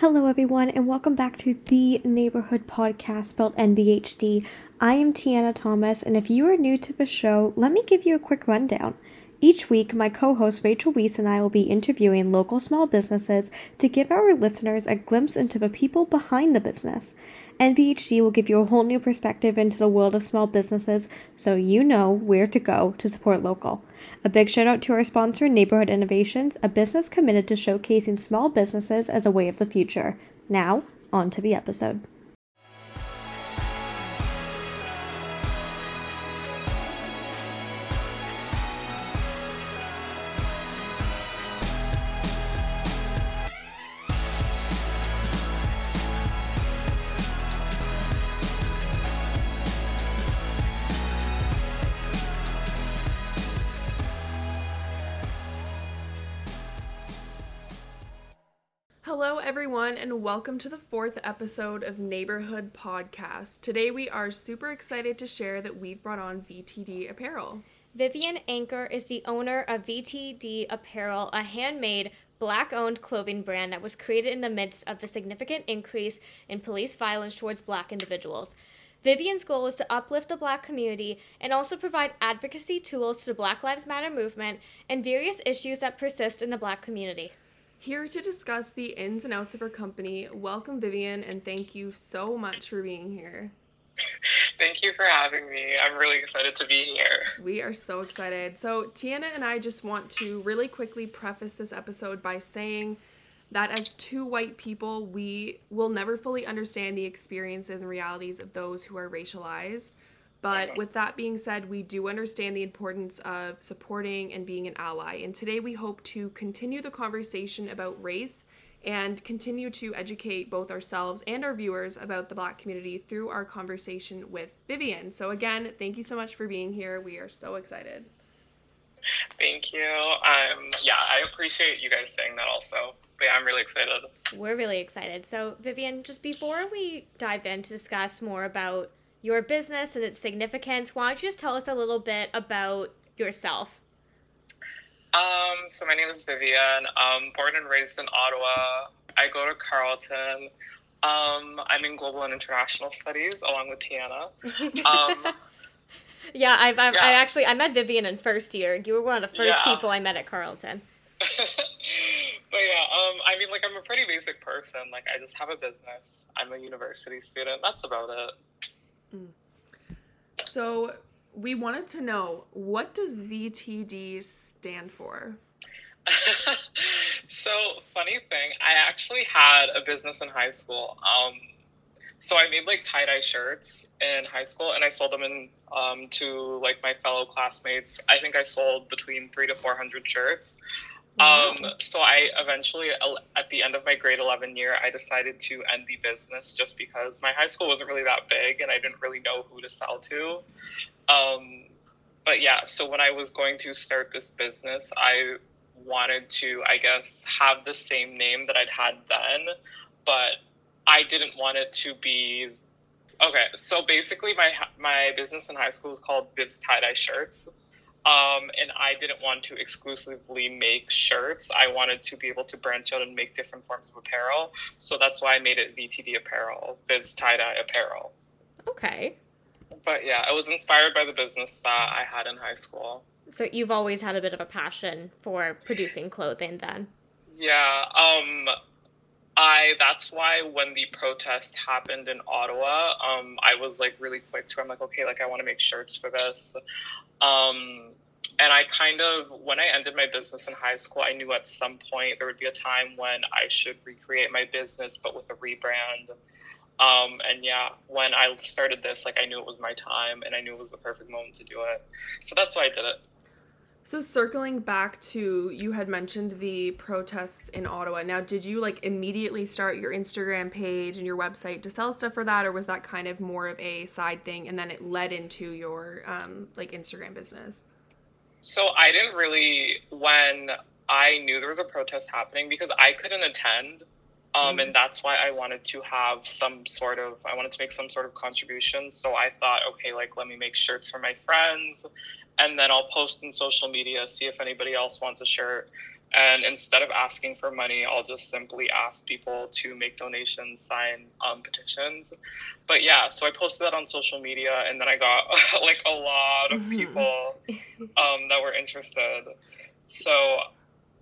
Hello, everyone, and welcome back to the Neighborhood Podcast spelled NBHD. I am Tiana Thomas, and if you are new to the show, let me give you a quick rundown. Each week, my co host Rachel Weiss and I will be interviewing local small businesses to give our listeners a glimpse into the people behind the business. NBHD will give you a whole new perspective into the world of small businesses so you know where to go to support local. A big shout out to our sponsor, Neighborhood Innovations, a business committed to showcasing small businesses as a way of the future. Now, on to the episode. Everyone, and welcome to the fourth episode of Neighborhood Podcast. Today, we are super excited to share that we've brought on VTD Apparel. Vivian Anchor is the owner of VTD Apparel, a handmade, black owned clothing brand that was created in the midst of the significant increase in police violence towards black individuals. Vivian's goal is to uplift the black community and also provide advocacy tools to the Black Lives Matter movement and various issues that persist in the black community. Here to discuss the ins and outs of her company, welcome Vivian, and thank you so much for being here. Thank you for having me. I'm really excited to be here. We are so excited. So, Tiana and I just want to really quickly preface this episode by saying that as two white people, we will never fully understand the experiences and realities of those who are racialized. But with that being said, we do understand the importance of supporting and being an ally. And today we hope to continue the conversation about race and continue to educate both ourselves and our viewers about the black community through our conversation with Vivian. So, again, thank you so much for being here. We are so excited. Thank you. Um, yeah, I appreciate you guys saying that also. But yeah, I'm really excited. We're really excited. So, Vivian, just before we dive in to discuss more about your business and its significance. Why don't you just tell us a little bit about yourself? Um, so my name is Vivian. I'm born and raised in Ottawa. I go to Carleton. Um, I'm in global and international studies along with Tiana. Um, yeah, I've, I've yeah. I actually I met Vivian in first year. You were one of the first yeah. people I met at Carleton. but yeah, um, I mean, like I'm a pretty basic person. Like I just have a business. I'm a university student. That's about it. Mm. So we wanted to know what does VTD stand for? so funny thing, I actually had a business in high school. Um, so I made like tie dye shirts in high school, and I sold them in um, to like my fellow classmates. I think I sold between three to four hundred shirts. Um, so I eventually, at the end of my grade 11 year, I decided to end the business just because my high school wasn't really that big and I didn't really know who to sell to. Um, but yeah, so when I was going to start this business, I wanted to, I guess, have the same name that I'd had then, but I didn't want it to be. Okay, so basically, my my business in high school was called Bibs Tie Dye Shirts. Um, and I didn't want to exclusively make shirts. I wanted to be able to branch out and make different forms of apparel. So that's why I made it VTD Apparel, Viv's Tie Dye Apparel. Okay. But yeah, I was inspired by the business that I had in high school. So you've always had a bit of a passion for producing clothing then? Yeah. Um, That's why when the protest happened in Ottawa, um, I was like really quick to I'm like, okay, like I want to make shirts for this. Um, and I kind of, when I ended my business in high school, I knew at some point there would be a time when I should recreate my business, but with a rebrand. Um, and yeah, when I started this, like I knew it was my time and I knew it was the perfect moment to do it. So that's why I did it. So circling back to you had mentioned the protests in Ottawa. Now, did you like immediately start your Instagram page and your website to sell stuff for that, or was that kind of more of a side thing, and then it led into your um, like Instagram business? So I didn't really when I knew there was a protest happening because I couldn't attend. Um, mm-hmm. and that's why I wanted to have some sort of I wanted to make some sort of contribution. So I thought, okay, like let me make shirts for my friends and then I'll post in social media, see if anybody else wants a shirt. And instead of asking for money, I'll just simply ask people to make donations, sign um, petitions. But yeah, so I posted that on social media, and then I got like a lot of Mhm. people um, that were interested. So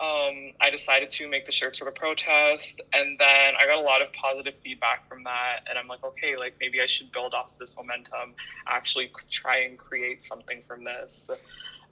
um, I decided to make the shirts for the protest, and then I got a lot of positive feedback from that. And I'm like, okay, like maybe I should build off of this momentum, actually try and create something from this.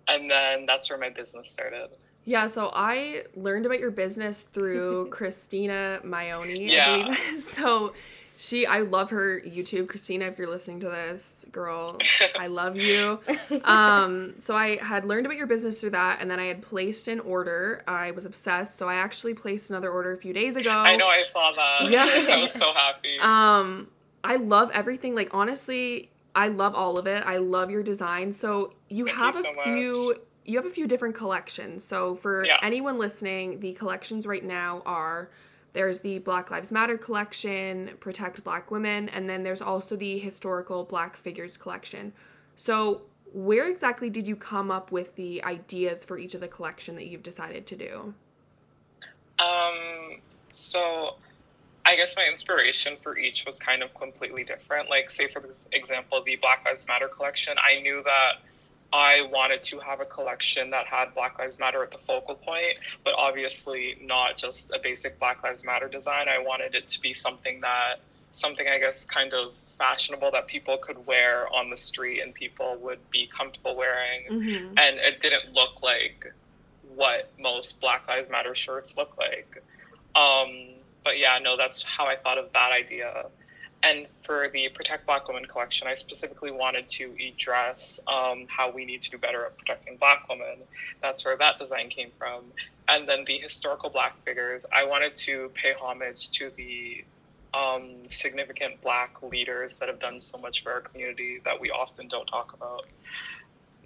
And then that's where my business started. Yeah, so I learned about your business through Christina Maioni. Yeah. So she I love her YouTube. Christina, if you're listening to this, girl, I love you. Um, so I had learned about your business through that and then I had placed an order. I was obsessed, so I actually placed another order a few days ago. I know I saw that. Yeah. I was so happy. Um, I love everything. Like honestly, I love all of it. I love your design. So you Thank have you a so few much. you have a few different collections. So for Yeah. anyone listening, the collections right now are there's the Black Lives Matter collection, Protect Black Women, and then there's also the historical Black Figures collection. So where exactly did you come up with the ideas for each of the collection that you've decided to do? Um, so I guess my inspiration for each was kind of completely different. Like, say for this example, the Black Lives Matter collection, I knew that I wanted to have a collection that had Black Lives Matter at the focal point, but obviously not just a basic Black Lives Matter design. I wanted it to be something that, something I guess kind of fashionable that people could wear on the street and people would be comfortable wearing Mm-hmm. and it didn't look like what most Black Lives Matter shirts look like. Um, but yeah, no, that's how I thought of that idea. And for the Protect Black Women collection, I specifically wanted to address um, how we need to do better at protecting Black women. That's where that design came from. And then the historical Black figures, I wanted to pay homage to the um, significant Black leaders that have done so much for our community that we often don't talk about.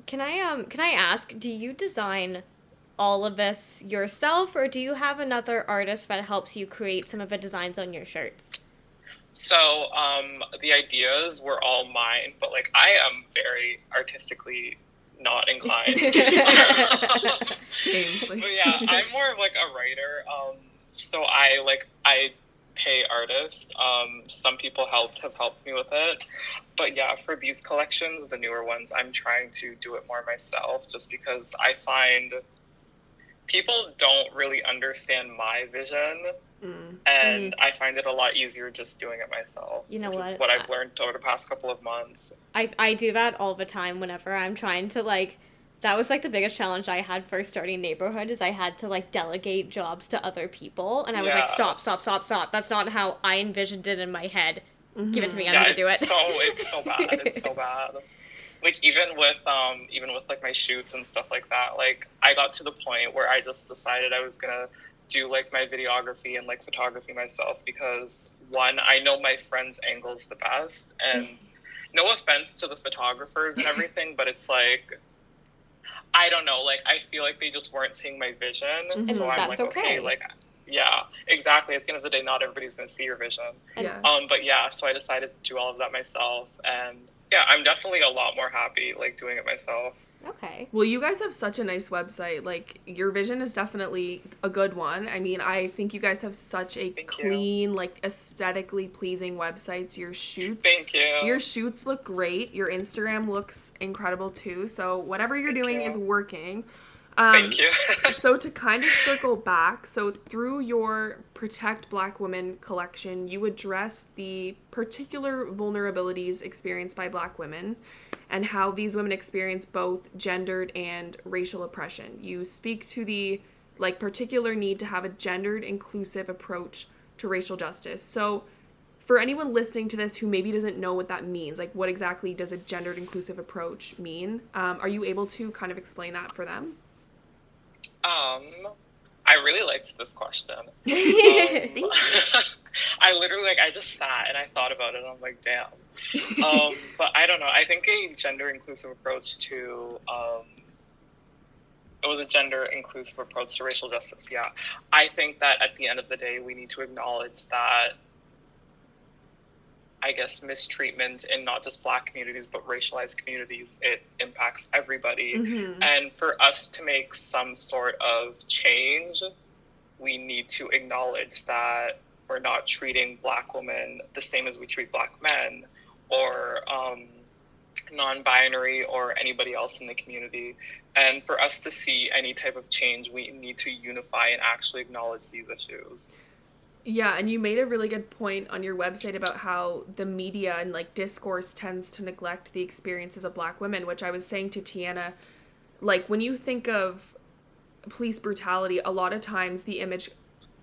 Can I um can I ask, do you design all of this yourself or do you have another artist that helps you create some of the designs on your shirts? So um, the ideas were all mine, but like I am very artistically not inclined. Same. but yeah, I'm more of like a writer. Um, so I like I pay artists. Um, some people helped have helped me with it, but yeah, for these collections, the newer ones, I'm trying to do it more myself, just because I find people don't really understand my vision Mm. and I find it a lot easier just doing it myself. You know which is what? what I- I've learned over the past couple of months. I I do that all the time whenever I'm trying to like that was like the biggest challenge I had first starting neighborhood is I had to like delegate jobs to other people and I was like stop stop stop stop that's not how I envisioned it in my head give it to me I'm yeah, gonna do it so it's so bad. It's so bad. Like even with um even with like my shoots and stuff like that, like I got to the point where I just decided I was gonna do like my videography and like photography myself because one, I know my friends' angles the best and no offense to the photographers and everything, but it's like I don't know, like I feel like they just weren't seeing my vision. And So I'm that's like, okay. okay, like yeah, exactly. At the end of the day, not everybody's gonna see your vision. Yeah. Um, but yeah, so I decided to do all of that myself, and yeah, I'm definitely a lot more happy like doing it myself. Okay Well, you guys have such a nice website. Like your vision is definitely a good one. I mean, I think you guys have such a Thank you. clean, like aesthetically pleasing websites. Your shoots Thank you. your shoots look great. Your Instagram looks incredible too. So whatever you're Thank doing you. is working. Um, Thank you. so to kind of circle back, so through your Protect Black Women collection, you address the particular vulnerabilities experienced by Black women and how these women experience both gendered and racial oppression. You speak to the like particular need to have a gendered inclusive approach to racial justice. So for anyone listening to this who maybe doesn't know what that means, like what exactly does a gendered inclusive approach mean? Um, are you able to kind of explain that for them? um, I really liked this question. Um, Thank you. I literally like I just sat and I thought about it. and I'm like, damn. Um, but I don't know. I think a gender inclusive approach to um, it was a gender inclusive approach to racial justice. Yeah, I think that at the end of the day, we need to acknowledge that I guess, mistreatment in not just black communities, but racialized communities. It impacts everybody. Mhm. And for us to make some sort of change, we need to acknowledge that we're not treating black women the same as we treat black men or um, non binary or anybody else in the community. And for us to see any type of change, we need to unify and actually acknowledge these issues. Yeah, and you made a really good point on your website about how the media and like discourse tends to neglect the experiences of black women, which I was saying to Tiana, like when you think of police brutality, a lot of times the image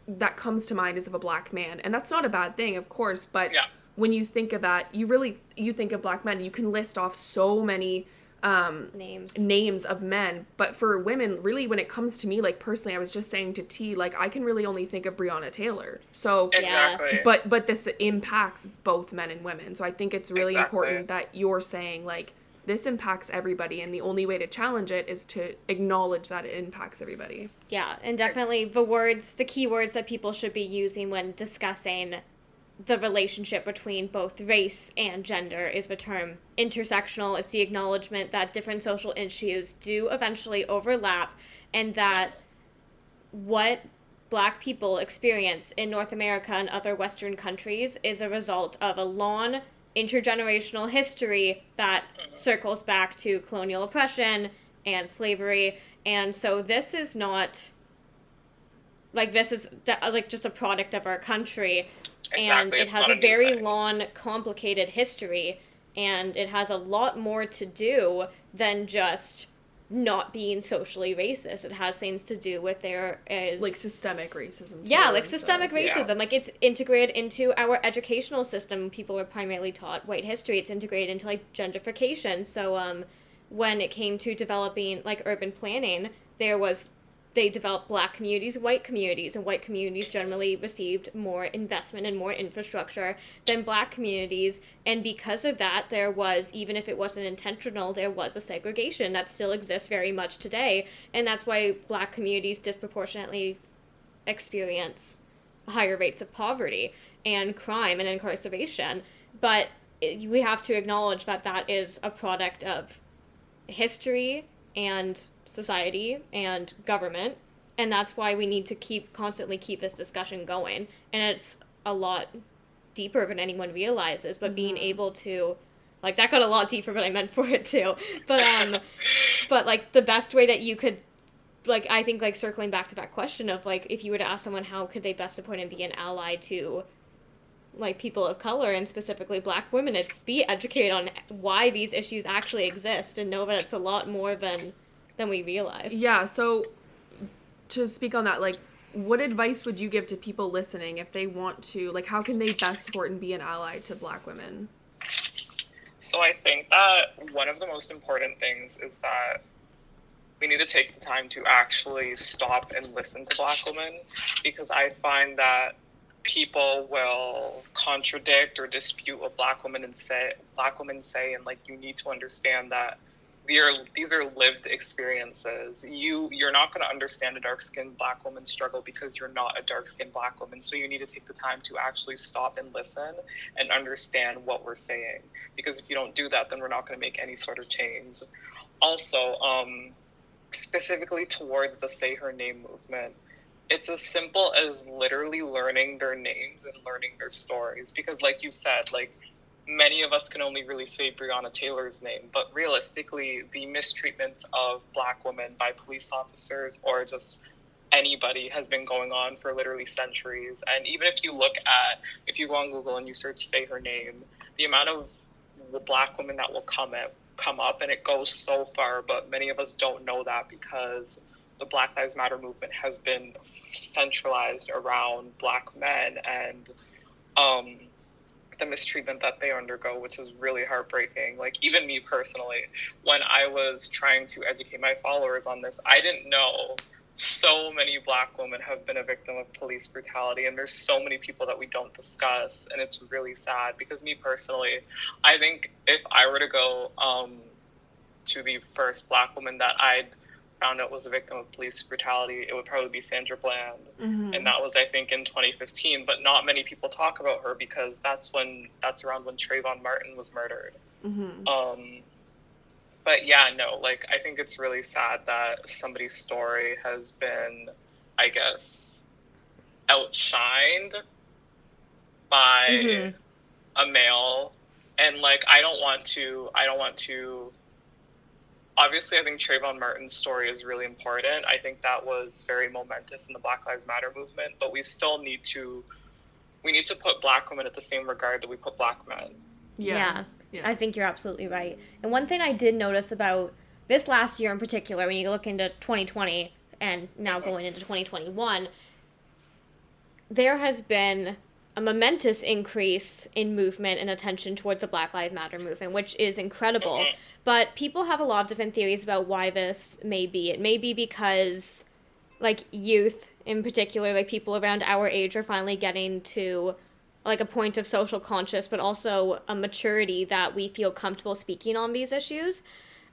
that comes to mind is of a black man. And that's not a bad thing, of course, but Yeah. when you think of that, you really you think of black men, you can list off so many um Names. names of men but for women really when it comes to me like personally i was just saying to t like i can really only think of breonna taylor so Yeah. Exactly. but but this impacts both men and women so i think it's really Exactly. important that you're saying like this impacts everybody and the only way to challenge it is to acknowledge that it impacts everybody Yeah, and definitely the words, the key words that people should be using when discussing the relationship between both race and gender is the term intersectional. It's the acknowledgement that different social issues do eventually overlap and that what black people experience in North America and other Western countries is a result of a long intergenerational history that circles back to colonial oppression and slavery. And so this is not like this is like just a product of our country and it it's has a a very thing. long complicated history and it has a lot more to do than just not being socially racist. It has things to do with there is like systemic racism yeah like and so- systemic Yeah. racism. Like it's integrated into our educational system. People are primarily taught white history. It's integrated into like gentrification. So um when it came to developing like urban planning there was they developed black communities white communities and white communities generally received more investment and more infrastructure than black communities and because of that there was even if it wasn't intentional there was a segregation that still exists very much today and that's why black communities disproportionately experience higher rates of poverty and crime and incarceration. But we have to acknowledge that that is a product of history and society and government. And that's why we need to keep constantly keep this discussion going. And it's a lot deeper than anyone realizes, but being Mhm. able to like that got a lot deeper than I meant for it too. But um but like the best way that you could like I think like circling back to that question of like if you were to ask someone how could they best support and be an ally to like people of color and specifically black women it's be educated on why these issues actually exist and know that it's a lot more than than we realize. Yeah, so to speak on that, like, what advice would you give to people listening if they want to, like, how can they best support and be an ally to Black women? So I think that one of the most important things is that we need to take the time to actually stop and listen to black women because I find that people will contradict or dispute what black women and say black women say and like you need to understand that these are these are lived experiences. You you're not going to understand a dark skinned black woman's struggle because you're not a dark skinned black woman. So you need to take the time to actually stop and listen and understand what we're saying. Because if you don't do that, then we're not going to make any sort of change. Also, um, specifically towards the Say Her Name movement, it's as simple as literally learning their names and learning their stories. Because, like you said, like many of us can only really say Breonna Taylor's name, but realistically, the mistreatment of black women by police officers or just anybody has been going on for literally centuries. And even if you look at, if you go on Google and you search Say Her Name, the amount of the black women that will come at, come up and it goes so far, but many of us don't know that because the Black Lives Matter movement has been centralized around black men and um, the mistreatment that they undergo, which is really heartbreaking. Like, even me personally, when I was trying to educate my followers on this, I didn't know so many black women have been a victim of police brutality, and there's so many people that we don't discuss, and it's really sad because, me personally, I think if I were to go um, to the first black woman that I'd found out was a victim of police brutality, it would probably be Sandra Bland. Mm-hmm. And that was, I think, in 2015. But not many people talk about her because that's when that's around when Trayvon Martin was murdered. Mm-hmm. Um, but yeah, no, like I think it's really sad that somebody's story has been, I guess, outshined by Mhm. a male, and like I don't want to, I don't want to. Obviously, I think Trayvon Martin's story is really important. I think that was very momentous in the Black Lives Matter movement, but we still need to, we need to put Black women at the same regard that we put Black men. Yeah. I think you're absolutely right. And one thing I did notice about this last year in particular, when you look into 2020 and now mm-hmm. going into 2021, there has been a momentous increase in movement and attention towards the Black Lives Matter movement, which is incredible. Mm-hmm. But people have a lot of different theories about why this may be. It may be because, like, youth in particular, like people around our age, are finally getting to like a point of social conscious, but also a maturity that we feel comfortable speaking on these issues.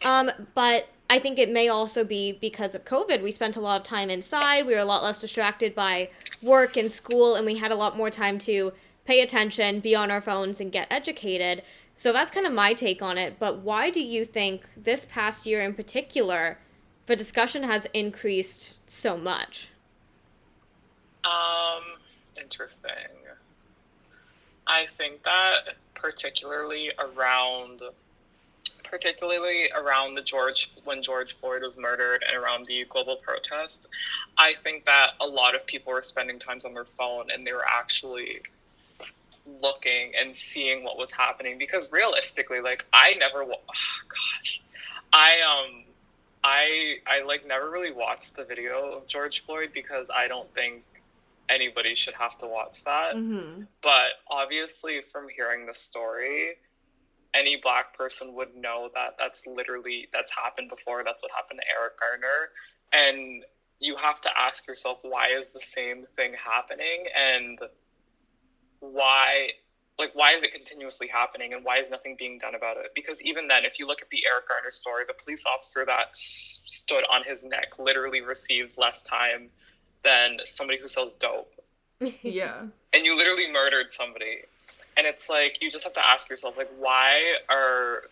Um, but I think it may also be because of COVID. We spent a lot of time inside. We were a lot less distracted by work and school, and we had a lot more time to pay attention, be on our phones, and get educated. So that's kind of my take on it. But why do you think this past year in particular, the discussion has increased so much? Um, interesting. I think that particularly around particularly around the George when George Floyd was murdered and around the global protest, I think that a lot of people were spending times on their phone and they were actually looking and seeing what was happening because realistically like I never wa- oh, gosh I um I I like never really watched the video of George Floyd because I don't think anybody should have to watch that. Mm-hmm. But obviously, from hearing the story, any black person would know that that's literally that's happened before. That's what happened to Eric Garner, and you have to ask yourself why is the same thing happening and why like why is it continuously happening and why is nothing being done about it? Because even then if you look at the eric garner story the police officer that s- stood on his neck literally received less time than somebody who sells dope. Yeah. and you literally murdered somebody. And it's like you just have to ask yourself like why are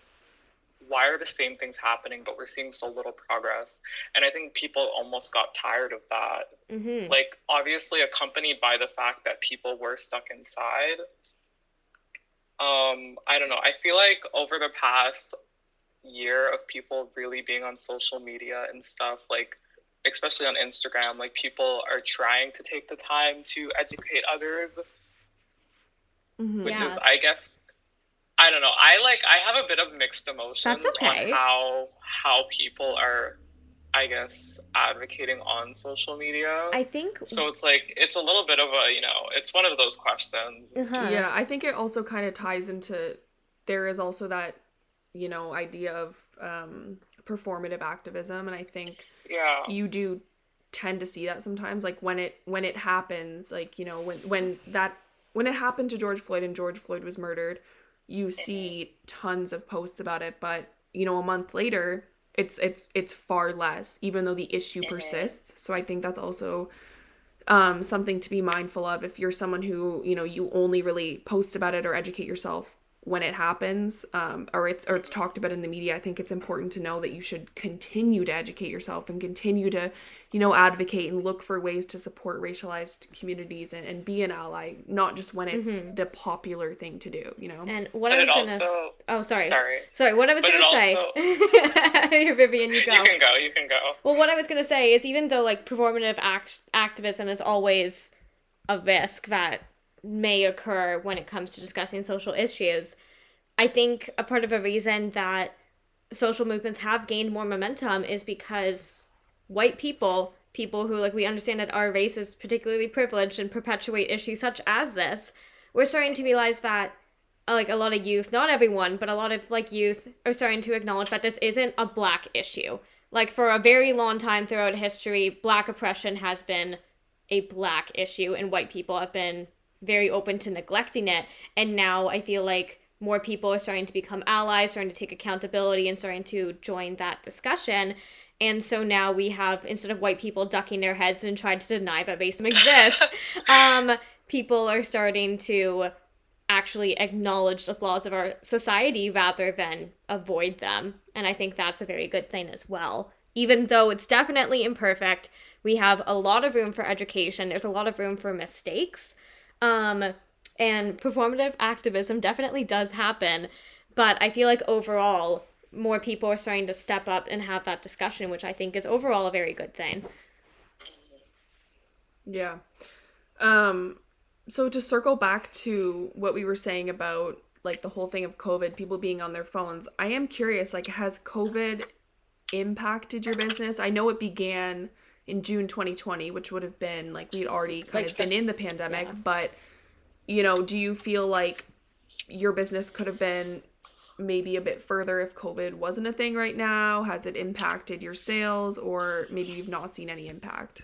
why are the same things happening but we're seeing so little progress and i think people almost got tired of that hmm like obviously accompanied by the fact that people were stuck inside um i don't know i feel like over the past year of people really being on social media and stuff like especially on instagram like people are trying to take the time to educate others Mm-hmm. which Yeah. is i guess i don't know i like i have a bit of mixed emotions That's okay. on how how people are i guess advocating on social media I think. so it's like it's a little bit of a you know it's one of those questions uh-huh. Yeah, I think it also kind of ties into there is also that, you know, idea of um performative activism and I think yeah you do tend to see that sometimes like when it when it happens like you know when when that when it happened to George Floyd and George Floyd was murdered you see tons of posts about it but you know a month later it's it's it's far less even though the issue Mhm. persists so I think that's also um something to be mindful of if you're someone who you know you only really post about it or educate yourself when it happens um, or it's or it's talked about in the media i think it's important to know that you should continue to educate yourself and continue to you know advocate and look for ways to support racialized communities and, and be an ally not just when it's Mhm. the popular thing to do you know And what but I was gonna. also oh, sorry. sorry Sorry, what I was But gonna say. Here, Vivian, you go. you can go you can go Well, what I was gonna say is even though like performative act- activism is always a risk that may occur when it comes to discussing social issues, I think a part of a reason that social movements have gained more momentum is because white people, people who like we understand that our race is particularly privileged and perpetuate issues such as this, we're starting to realize that uh, like a lot of youth, not everyone, but a lot of like youth are starting to acknowledge that this isn't a black issue. Like for a very long time throughout history, black oppression has been a black issue and white people have been very open to neglecting it. And now I feel like more people are starting to become allies, starting to take accountability and starting to join that discussion. and so now we have instead of white people ducking their heads and trying to deny that racism exists um, people are starting to actually acknowledge the flaws of our society rather than avoid them and i think that's a very good thing as well even though it's definitely imperfect we have a lot of room for education there's a lot of room for mistakes um, and performative activism definitely does happen but i feel like overall more people are starting to step up and have that discussion, which I think is overall a very good thing. Yeah. Um so to circle back to what we were saying about like the whole thing of COVID, people being on their phones, I am curious like has COVID impacted your business? I know it began in June 2020, which would have been like we'd already kind like, of been in the pandemic, yeah. but you know, do you feel like your business could have been maybe a bit further if COVID wasn't a thing right now? Has it impacted your sales or maybe you've not seen any impact?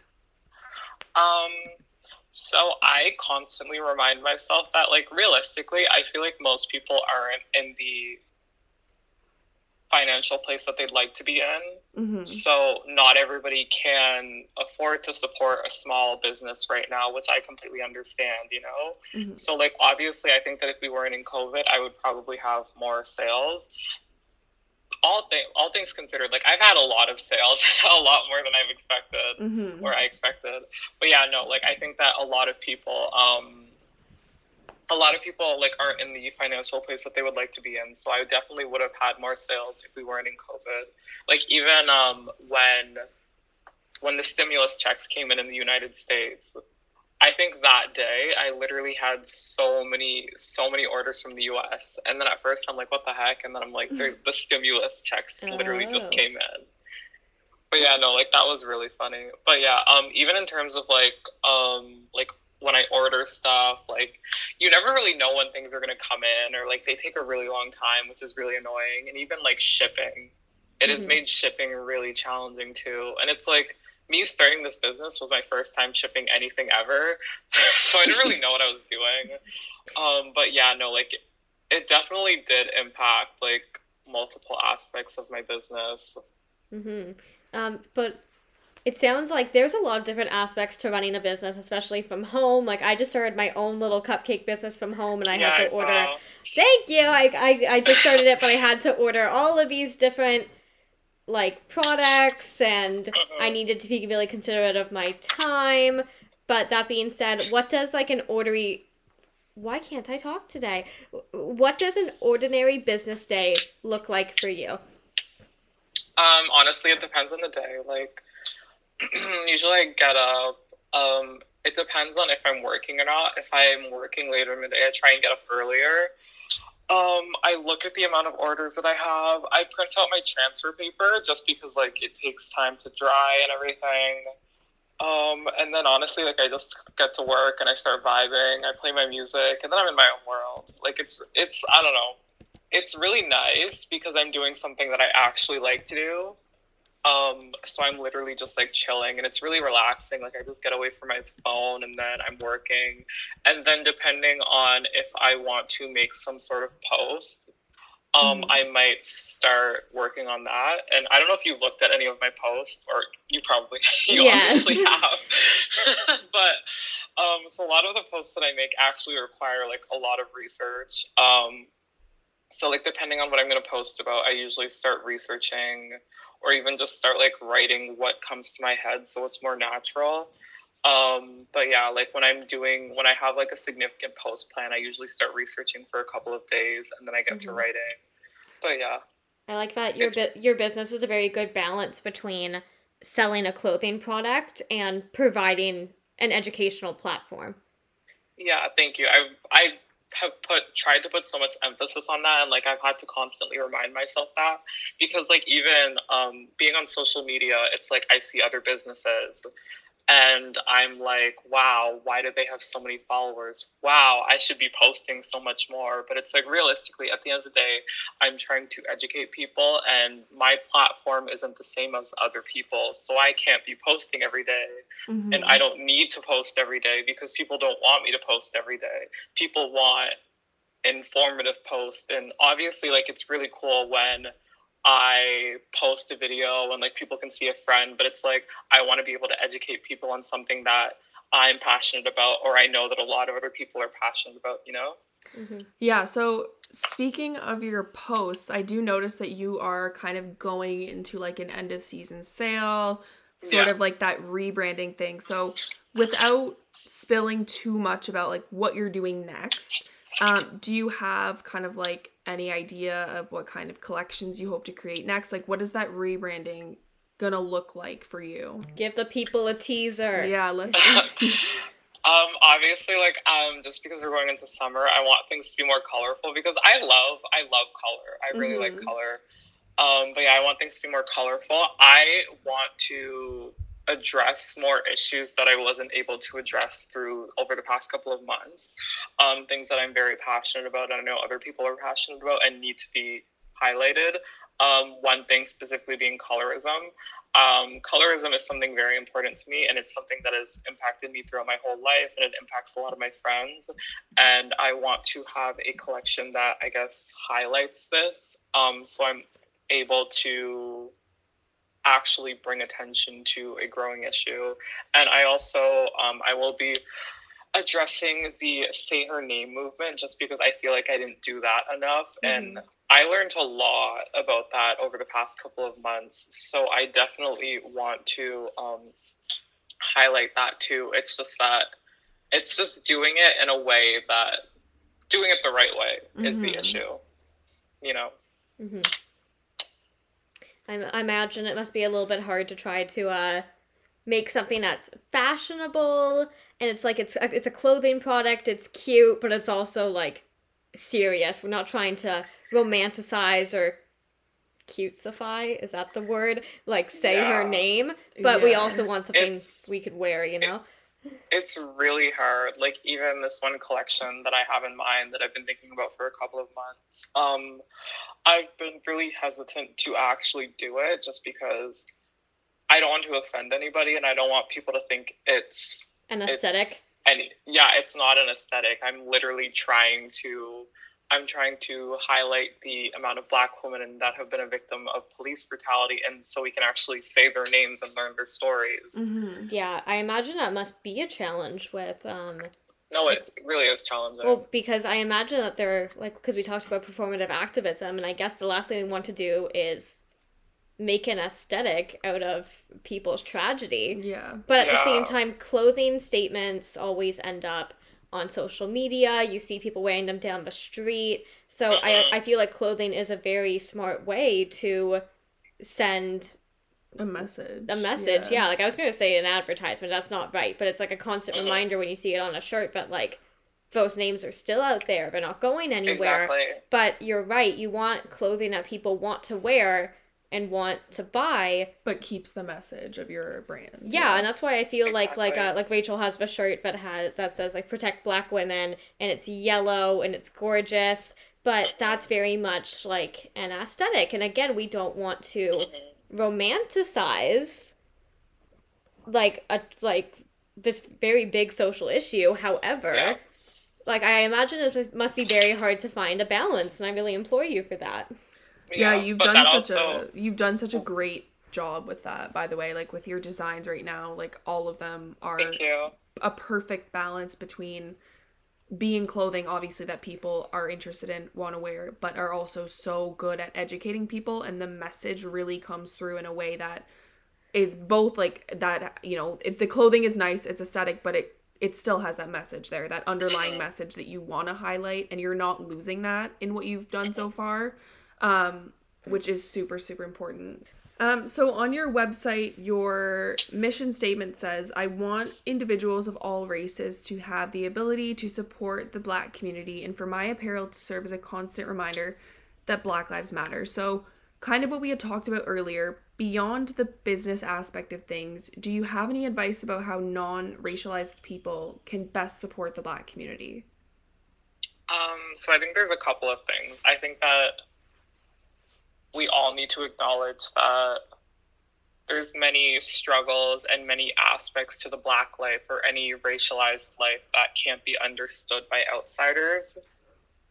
Um so I constantly remind myself that like realistically, I feel like most people aren't in the financial place that they'd like to be in. Mm-hmm. So not everybody can afford to support a small business right now, which I completely understand, you know? Mm-hmm. So like obviously I think that if we weren't in COVID, I would probably have more sales. All things all things considered, like I've had a lot of sales, a lot more than I've expected mm-hmm. or I expected. But yeah, no, like I think that a lot of people um a lot of people like aren't in the financial place that they would like to be in. So I definitely would have had more sales if we weren't in COVID. Like even um, when when the stimulus checks came in in the United States, I think that day I literally had so many so many orders from the U.S. And then at first I'm like, what the heck? And then I'm like, the stimulus checks literally oh. just came in. But yeah, no, like that was really funny. But yeah, um, even in terms of like um, like when I order stuff. Like, you never really know when things are going to come in, or like they take a really long time, which is really annoying. And even like shipping, it mm-hmm. has made shipping really challenging too. And it's like me starting this business was my first time shipping anything ever, so I didn't really know what I was doing. Um, but yeah, no, like it definitely did impact like multiple aspects of my business. Mm-hmm. Um, but it sounds like there's a lot of different aspects to running a business, especially from home. Like I just started my own little cupcake business from home, and I yeah, had to I order. Saw. Thank you. I, I I just started it, but I had to order all of these different like products, and uh-huh. I needed to be really considerate of my time. But that being said, what does like an ordery why can't I talk today? What does an ordinary business day look like for you? Um, honestly, it depends on the day. Like, usually I get up. Um, it depends on if I'm working or not. If I'm working later in the day, I try and get up earlier. Um, I look at the amount of orders that I have. I print out my transfer paper just because like it takes time to dry and everything. Um, and then honestly, like I just get to work and I start vibing. I play my music, and then I'm in my own world. Like it's it's I don't know. It's really nice because I'm doing something that I actually like to do um, so I'm literally just like chilling and it's really relaxing. Like I just get away from my phone and then I'm working. And then depending on if I want to make some sort of post, um, mm-hmm. I might start working on that. And I don't know if you looked at any of my posts or you probably you yes. obviously have. but um, so a lot of the posts that I make actually require like a lot of research. Um, so like depending on what I'm going to post about, I usually start researching or even just start like writing what comes to my head so it's more natural. Um, but yeah, like when I'm doing when I have like a significant post plan, I usually start researching for a couple of days and then I get mm-hmm. to writing. But yeah. I like that your bu- your business is a very good balance between selling a clothing product and providing an educational platform. Yeah, thank you. I I have put tried to put so much emphasis on that and like I've had to constantly remind myself that because like even um, being on social media it's like I see other businesses and I'm like wow why do they have so many followers? Wow I should be posting so much more. But it's like realistically at the end of the day I'm trying to educate people and my platform isn't the same as other people so I can't be posting every day. Mm-hmm. and I don't need to post every day because people don't want me to post every day. People want informative posts and obviously like it's really cool when I post a video and like people can see a friend, but it's like I want to be able to educate people on something that I'm passionate about or I know that a lot of other people are passionate about, you know? Mm-hmm. Yeah, so speaking of your posts, I do notice that you are kind of going into like an end of season sale, sort yeah. of like that rebranding thing. So without spilling too much about like what you're doing next, um, do you have kind of like any idea of what kind of collections you hope to create next? Like what is that rebranding gonna look like for you? Give the people a teaser. Yeah, let's Um, obviously, like, um, just because we're going into summer, I want things to be more colorful because I love, I love color. I really mm-hmm. like color. Um, but yeah, I want things to be more colorful. I want to address more issues that I wasn't able to address through over the past couple of months. Um, things that I'm very passionate about, I know other people are passionate about, and need to be highlighted. Um, one thing specifically being colorism. Um, colorism is something very important to me, and it's something that has impacted me throughout my whole life, and it impacts a lot of my friends. And I want to have a collection that I guess highlights this. Um, so I'm able to actually bring attention to a growing issue. And I also um, I will be addressing the say her name movement just because I feel like I didn't do that enough mm-hmm. and I learned a lot about that over the past couple of months. So I definitely want to um, highlight that too. It's just that it's just doing it in a way that doing it the right way mm-hmm. is the mm-hmm. issue. You know. Mm-hmm. I, I imagine it must be a little bit hard to try to uh, make something that's fashionable and it's like it's it's a clothing product. It's cute, but it's also like serious. We're not trying to romanticize or cutesify is that the word like say yeah. her name but yeah. we also want something it's, we could wear you know it's really hard like even this one collection that i have in mind that i've been thinking about for a couple of months um i've been really hesitant to actually do it just because i don't want to offend anybody and i don't want people to think it's an aesthetic? it's, and yeah it's not an aesthetic. I'm literally trying to I'm trying to highlight the amount of black women that have been a victim of police brutality, and so we can actually say their names and learn their stories. Mm-hmm. Yeah, I imagine that must be a challenge with. Um, no, it really is challenging. Well, because I imagine that they're like because we talked about performative activism, and I guess the last thing we want to do is make an aesthetic out of people's tragedy. Yeah. But at yeah. the same time, clothing statements always end up on social media. You see people wearing them down the street. So I, mm-hmm. I feel like clothing is a very smart way to send a message. A message, yeah. yeah. Like I was gonna say an advertisement, that's not right, but it's like a constant mm-hmm. reminder when you see it on a shirt, but like those names are still out there. They're not going anywhere. Exactly. But you're right, you want clothing that people want to wear and want to buy but keeps the message of your brand yeah, yeah. and that's why i feel exactly. like like uh, like rachel has a shirt that has that says like protect black women and it's yellow and it's gorgeous but that's very much like an aesthetic and again we don't want to mm-hmm. romanticize like a like this very big social issue however yeah. like i imagine it must be very hard to find a balance and i really implore you for that yeah, you've done such also... a you've done such a great job with that by the way like with your designs right now like all of them are a perfect balance between being clothing obviously that people are interested in want to wear but are also so good at educating people and the message really comes through in a way that is both like that you know if the clothing is nice it's aesthetic but it it still has that message there that underlying mm-hmm. message that you want to highlight and you're not losing that in what you've done so far um, which is super, super important. Um, so on your website, your mission statement says, I want individuals of all races to have the ability to support the black community and for my apparel to serve as a constant reminder that Black Lives Matter. So, kind of what we had talked about earlier, beyond the business aspect of things, do you have any advice about how non racialized people can best support the black community? Um, so, I think there's a couple of things. I think that we all need to acknowledge that there's many struggles and many aspects to the black life or any racialized life that can't be understood by outsiders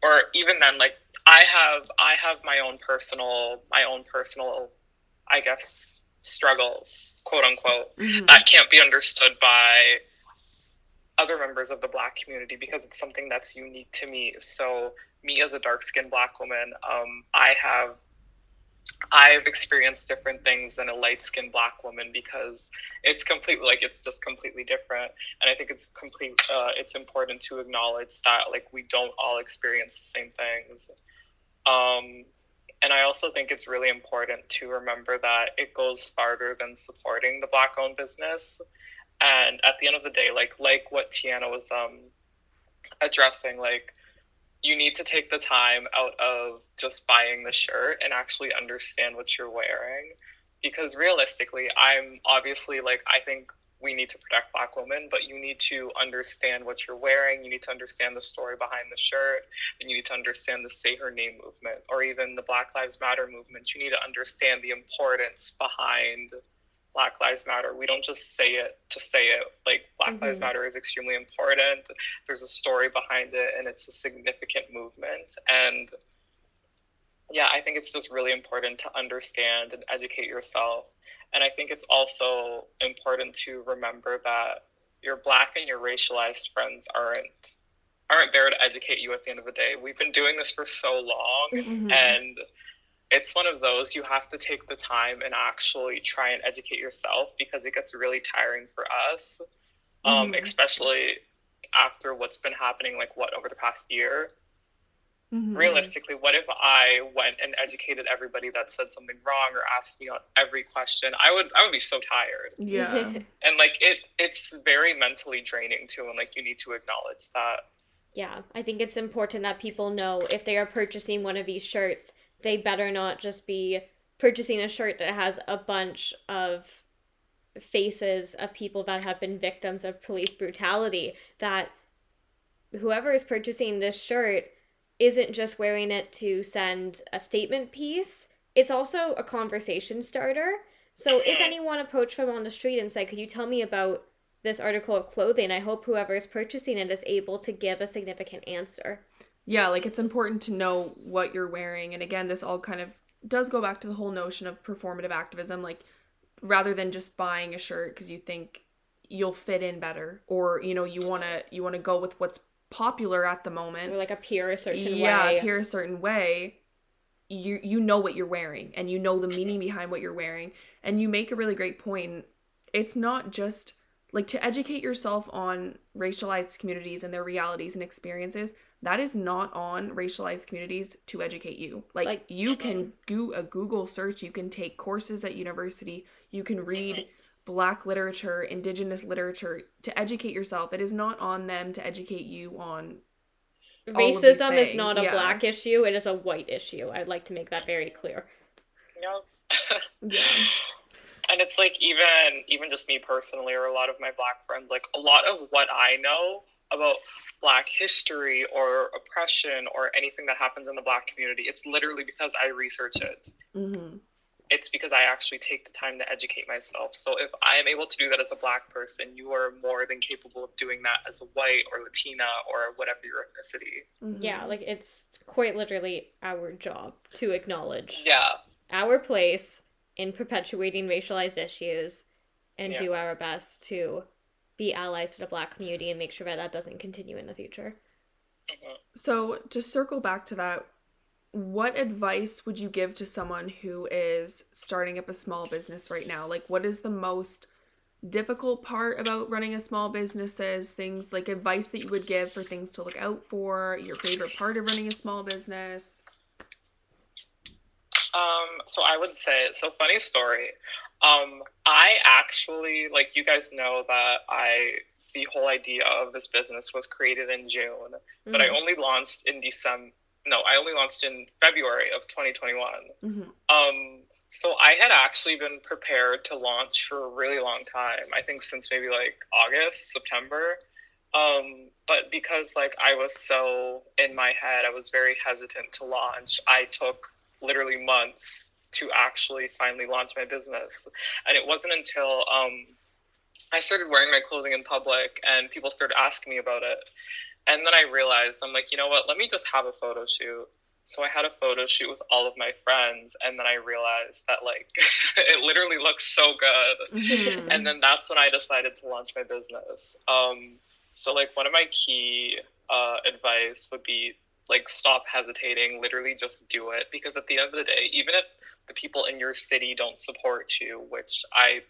or even then like i have i have my own personal my own personal i guess struggles quote unquote Mhm. that can't be understood by other members of the black community because it's something that's unique to me so me as a dark skinned black woman um, i have i've experienced different things than a light skinned black woman because it's completely like it's just completely different. And i think it's complete uh, it's important to acknowledge that like we don't all experience the same things. Um, and i also think it's really important to remember that it goes farther than supporting the black owned business. And at the end of the day like like what tiana was um addressing like you need to take the time out of just buying the shirt and actually understand what you're wearing. Because realistically i'm obviously like i think we need to protect black women but you need to understand what you're wearing. You need to understand the story behind the shirt and you need to understand the say her name movement or even the black lives matter movement. You need to understand the importance behind black lives matter. We don't just say it to say it. Like black lives Mhm. matter is extremely important. There's a story behind it and it's a significant movement. And yeah i think it's just really important to understand and educate yourself. And i think it's also important to remember that your black and your racialized friends aren't aren't there to educate you at the end of the day. We've been doing this for so long Mhm. and it's one of those you have to take the time and actually try and educate yourself because it gets really tiring for us um, Mhm. especially after what's been happening like what over the past year Mhm. realistically what if i went and educated everybody that said something wrong or asked me on every question i would i would be so tired Yeah. and like it it's very mentally draining too and like you need to acknowledge that Yeah, I think it's important that people know if they are purchasing one of these shirts, they better not just be purchasing a shirt that has a bunch of faces of people that have been victims of police brutality. That whoever is purchasing this shirt isn't just wearing it to send a statement piece, it's also a conversation starter. So if mm-hmm. anyone approached them on the street and said, Could you tell me about this article of clothing? I hope whoever is purchasing it is able to give a significant answer. Yeah, like it's important to know what you're wearing. And again, this all kind of does go back to the whole notion of performative activism. Like, rather than just buying a shirt because you think you'll fit in better, or you know, you wanna you wanna go with what's popular at the moment. Or like appear a certain yeah, way. Yeah appear a certain way. You you know what you're wearing, and you know the meaning behind what you're wearing, and you make a really great point. It's not just like to educate yourself on racialized communities and their realities and experiences that is not on racialized communities to educate you. Like, Like- you can do a google search you can take courses at university you can read black literature indigenous literature to educate yourself. It is not on them to educate you on all of these Racism is not a yeah. black issue, it is a white issue. I'd like to make that very clear. you yeah. And it's like even even just me personally or a lot of my black friends like a lot of what i know about black history or oppression or anything that happens in the black community it's literally because i research it mm-hmm. it's because i actually take the time to educate myself so if i am able to do that as a black person you are more than capable of doing that as a white or latina or whatever your ethnicity Mm-hmm. Yeah, like it's quite literally our job to acknowledge yeah our place in perpetuating racialized issues and Yeah. do our best to be allies to the black community and make sure that that doesn't continue in the future. Mhm. So, to circle back to that, what advice would you give to someone who is starting up a small business right now? Like, what is the most difficult part about running a small business? Is things like advice that you would give for things to look out for, your favorite part of running a small business? Um, so I would say, so funny story. Um, I actually, like you guys know that I, the whole idea of this business was created in June, but I Mhm. only launched in December. No, I only launched in February of 2021. Mm-hmm. Um, so I had actually been prepared to launch for a really long time. I think since maybe like August, September. Um, but because like I was so in my head, I was very hesitant to launch. I took literally months to actually finally launch my business. And it wasn't until um, I started wearing my clothing in public and people started asking me about it. And then I realized, I'm like, you know what? Let me just have a photo shoot. So I had a photo shoot with all of my friends, and then I realized that like it literally looks so good. Mhm. And then that's when I decided to launch my business. Um, so like one of my key uh, advice would be like stop hesitating, literally just do it. Because at the end of the day, even if the people in your city don't support you, which I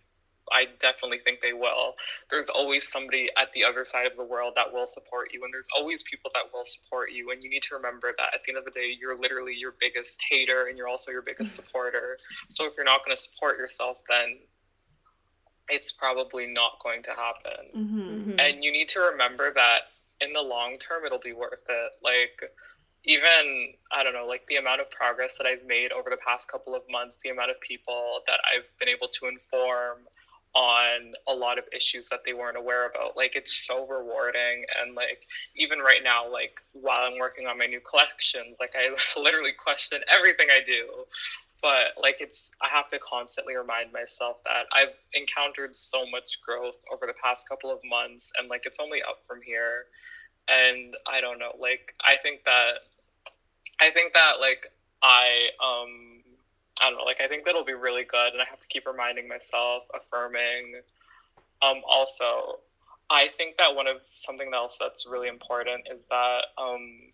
I definitely think they will. There's always somebody at the other side of the world that will support you, and there's always people that will support you. And you need to remember that at the end of the day, you're literally your biggest hater, and you're also your biggest supporter. So if you're not going to support yourself, then it's probably not going to happen. Mhm. Mhm. And you need to remember that in the long term, it'll be worth it. Like, even, I don't know, like the amount of progress that I've made over the past couple of months, the amount of people that I've been able to inform on a lot of issues that they weren't aware about. Like, it's so rewarding. And, like, even right now, like, while I'm working on my new collections, like, I literally question everything I do but like it's i have to constantly remind myself that i've encountered so much growth over the past couple of months and like it's only up from here and i don't know like i think that i think that like i um i don't know like i think that'll be really good and i have to keep reminding myself affirming. Um also i think that one of something else that's really important is that um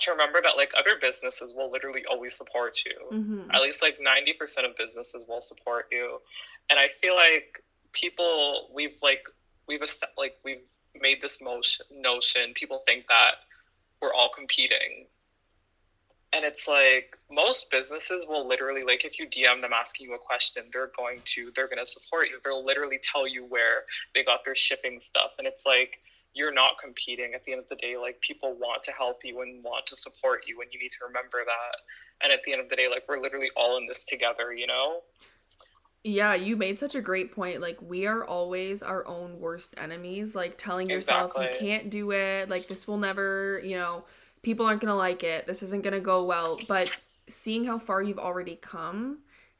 to remember that like other businesses will literally always support you. Mhm. at least like 90% of businesses will support you. And i feel like people we've like we've like we've made this motion notion people think that we're all competing and it's like most businesses will literally like if you dm them asking you a question they're going to they're going to support you. They'll literally tell you where they got their shipping stuff. And it's like you're not competing at the end of the day. Like people want to help you and want to support you and you need to remember that. And at the end of the day like we're literally all in this together you know? Yeah, you made such a great point. Like, we are always our own worst enemies. Like, telling yourself you can't do it, like, this will never, you know, people aren't gonna like it, this isn't gonna go well. But seeing how far you've already come,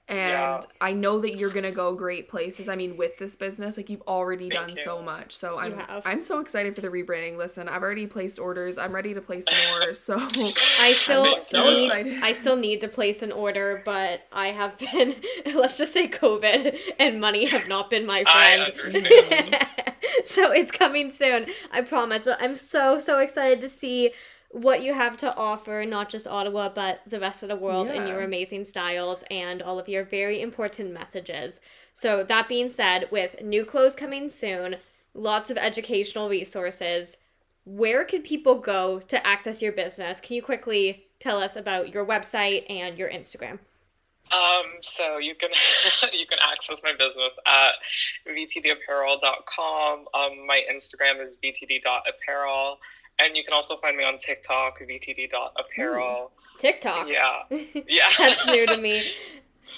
and Yeah. I know that you're gonna go great places. I mean, with this business, like, you've already Thank done you. so much. So I'm. I'm so excited for the rebranding. Listen, I've already placed orders. I'm ready to place more. So I still so need excited. I still need to place an order, but I have been let's just say COVID and money have not been my friend. understand. so it's coming soon, I promise. But I'm so so excited to see what you have to offer, not just Ottawa, but the rest of the world in Yeah. your amazing styles and all of your very important messages. So that being said, with new clothes coming soon, lots of educational resources, where can people go to access your business? Can you quickly tell us about your website and your Instagram? Um, so you can you can access my business at vtdapparel.com. Um, my Instagram is vtd.apparel, and you can also find me on TikTok, vtd.apparel. TikTok. Yeah, yeah. That's new to me.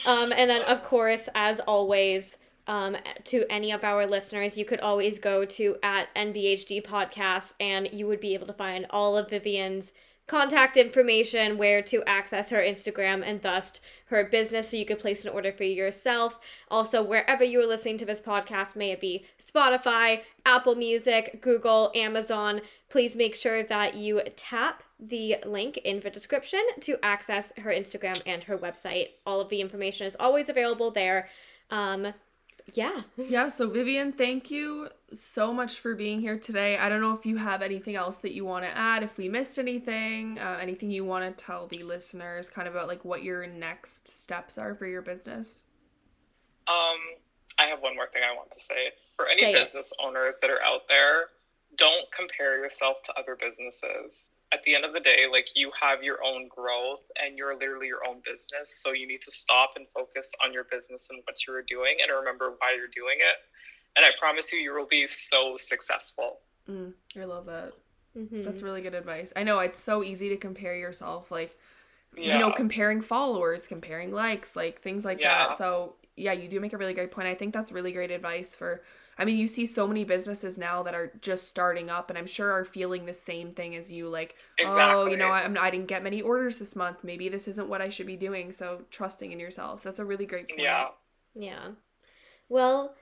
Um, and then, of course, as always, um, to any of our listeners, you could always go to at NBHD Podcast and you would be able to find all of Vivian's contact information, where to access her Instagram and thus her business so you could place an order for yourself. Also, wherever you are listening to this podcast, may it be Spotify, Apple Music, Google, Amazon, please make sure that you tap the link in the description to access her Instagram and her website. All of the information is always available there. Um, yeah. Yeah, so Vivian, thank you so much for being here today. I don't know if you have anything else that you want to add, if we missed anything, uh, anything you want to tell the listeners kind of about like what your next steps are for your business. Um, I have one more thing I want to say. For any Say it. business owners that are out there, don't compare yourself to other businesses. At the end of the day, like you have your own growth and you're literally your own business. So you need to stop and focus on your business and what you're doing and remember why you're doing it. And I promise you, you will be so successful. Mm, I love that. Mhm. That's really good advice. I know it's so easy to compare yourself, like Yeah. you know, comparing followers, comparing likes, like things like Yeah. that. So yeah, you do make a really great point. I think that's really great advice for. I mean, you see so many businesses now that are just starting up, and I'm sure are feeling the same thing as you. Like, oh, you know, I'm I didn't get many orders this month. Maybe this isn't what I should be doing. So trusting in yourselves. That's a really great point. Yeah. Yeah. Well,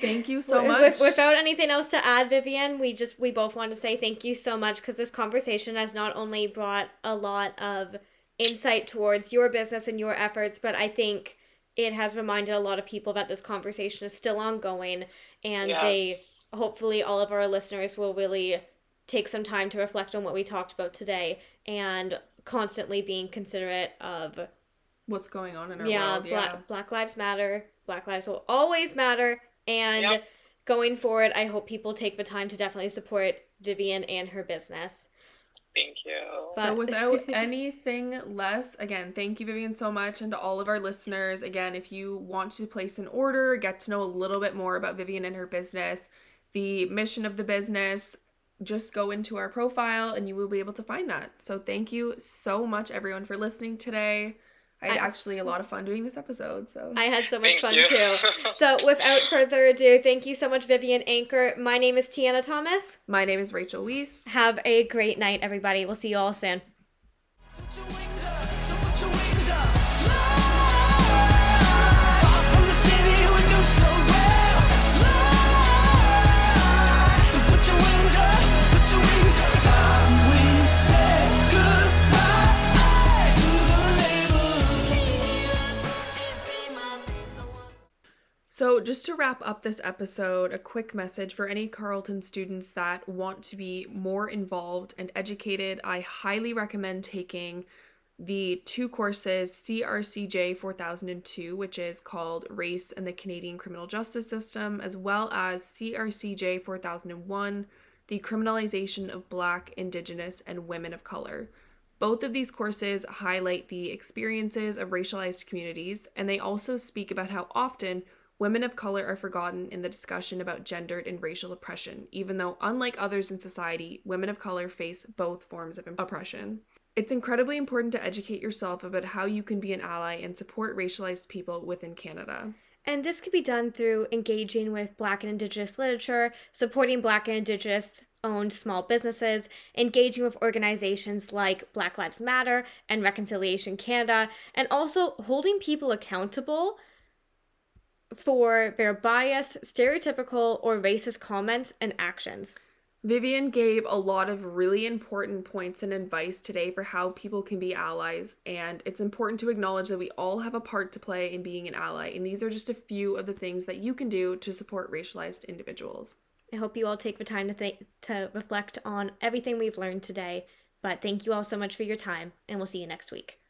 Thank you so much. with- without anything else to add, Vivian, we just we both want to say thank you so much because this conversation has not only brought a lot of insight towards your business and your efforts, but I think it has reminded a lot of people that this conversation is still ongoing, and they hopefully all of our listeners will really take some time to reflect on what we talked about today and constantly being considerate of What's going on in our yeah, world? Black Yeah. Black Lives Matter. Black lives will always matter. And Yep. going forward, I hope people take the time to definitely support Vivian and her business. Thank you. But- So without anything less, again, thank you, Vivian, so much, and to all of our listeners. Again, if you want to place an order, get to know a little bit more about Vivian and her business, the mission of the business, just go into our profile and you will be able to find that. So thank you so much, everyone, for listening today. I had I- actually a lot of fun doing this episode. So I had so much Thank fun you. too. So without further ado, thank you so much, Vivian Anchor. My name is Tiana Thomas. my name is Rachel Weiss. Have a great night, everybody. We'll see you all soon. So, just to wrap up this episode, a quick message for any Carleton students that want to be more involved and educated. I highly recommend taking the two courses CRCJ 4002, which is called Race and the Canadian Criminal Justice System, as well as CRCJ 4001, the Criminalization of Black, Indigenous, and Women of Color. Both of these courses highlight the experiences of racialized communities, and they also speak about how often women of color are forgotten in the discussion about gendered and racial oppression, even though, unlike others in society, women of color face both forms of oppression. It's incredibly important to educate yourself about how you can be an ally and support racialized people within Canada. And this could be done through engaging with Black and Indigenous literature, supporting Black and Indigenous owned small businesses, engaging with organizations like Black Lives Matter and Reconciliation Canada, and also holding people accountable for their biased, stereotypical, or racist comments and actions. Vivian gave a lot of really important points and advice today for how people can be allies, and it's important to acknowledge that we all have a part to play in being an ally, and these are just a few of the things that you can do to support racialized individuals. I hope you all take the time to think to reflect on everything we've learned today. But thank you all so much for your time, and we'll see you next week.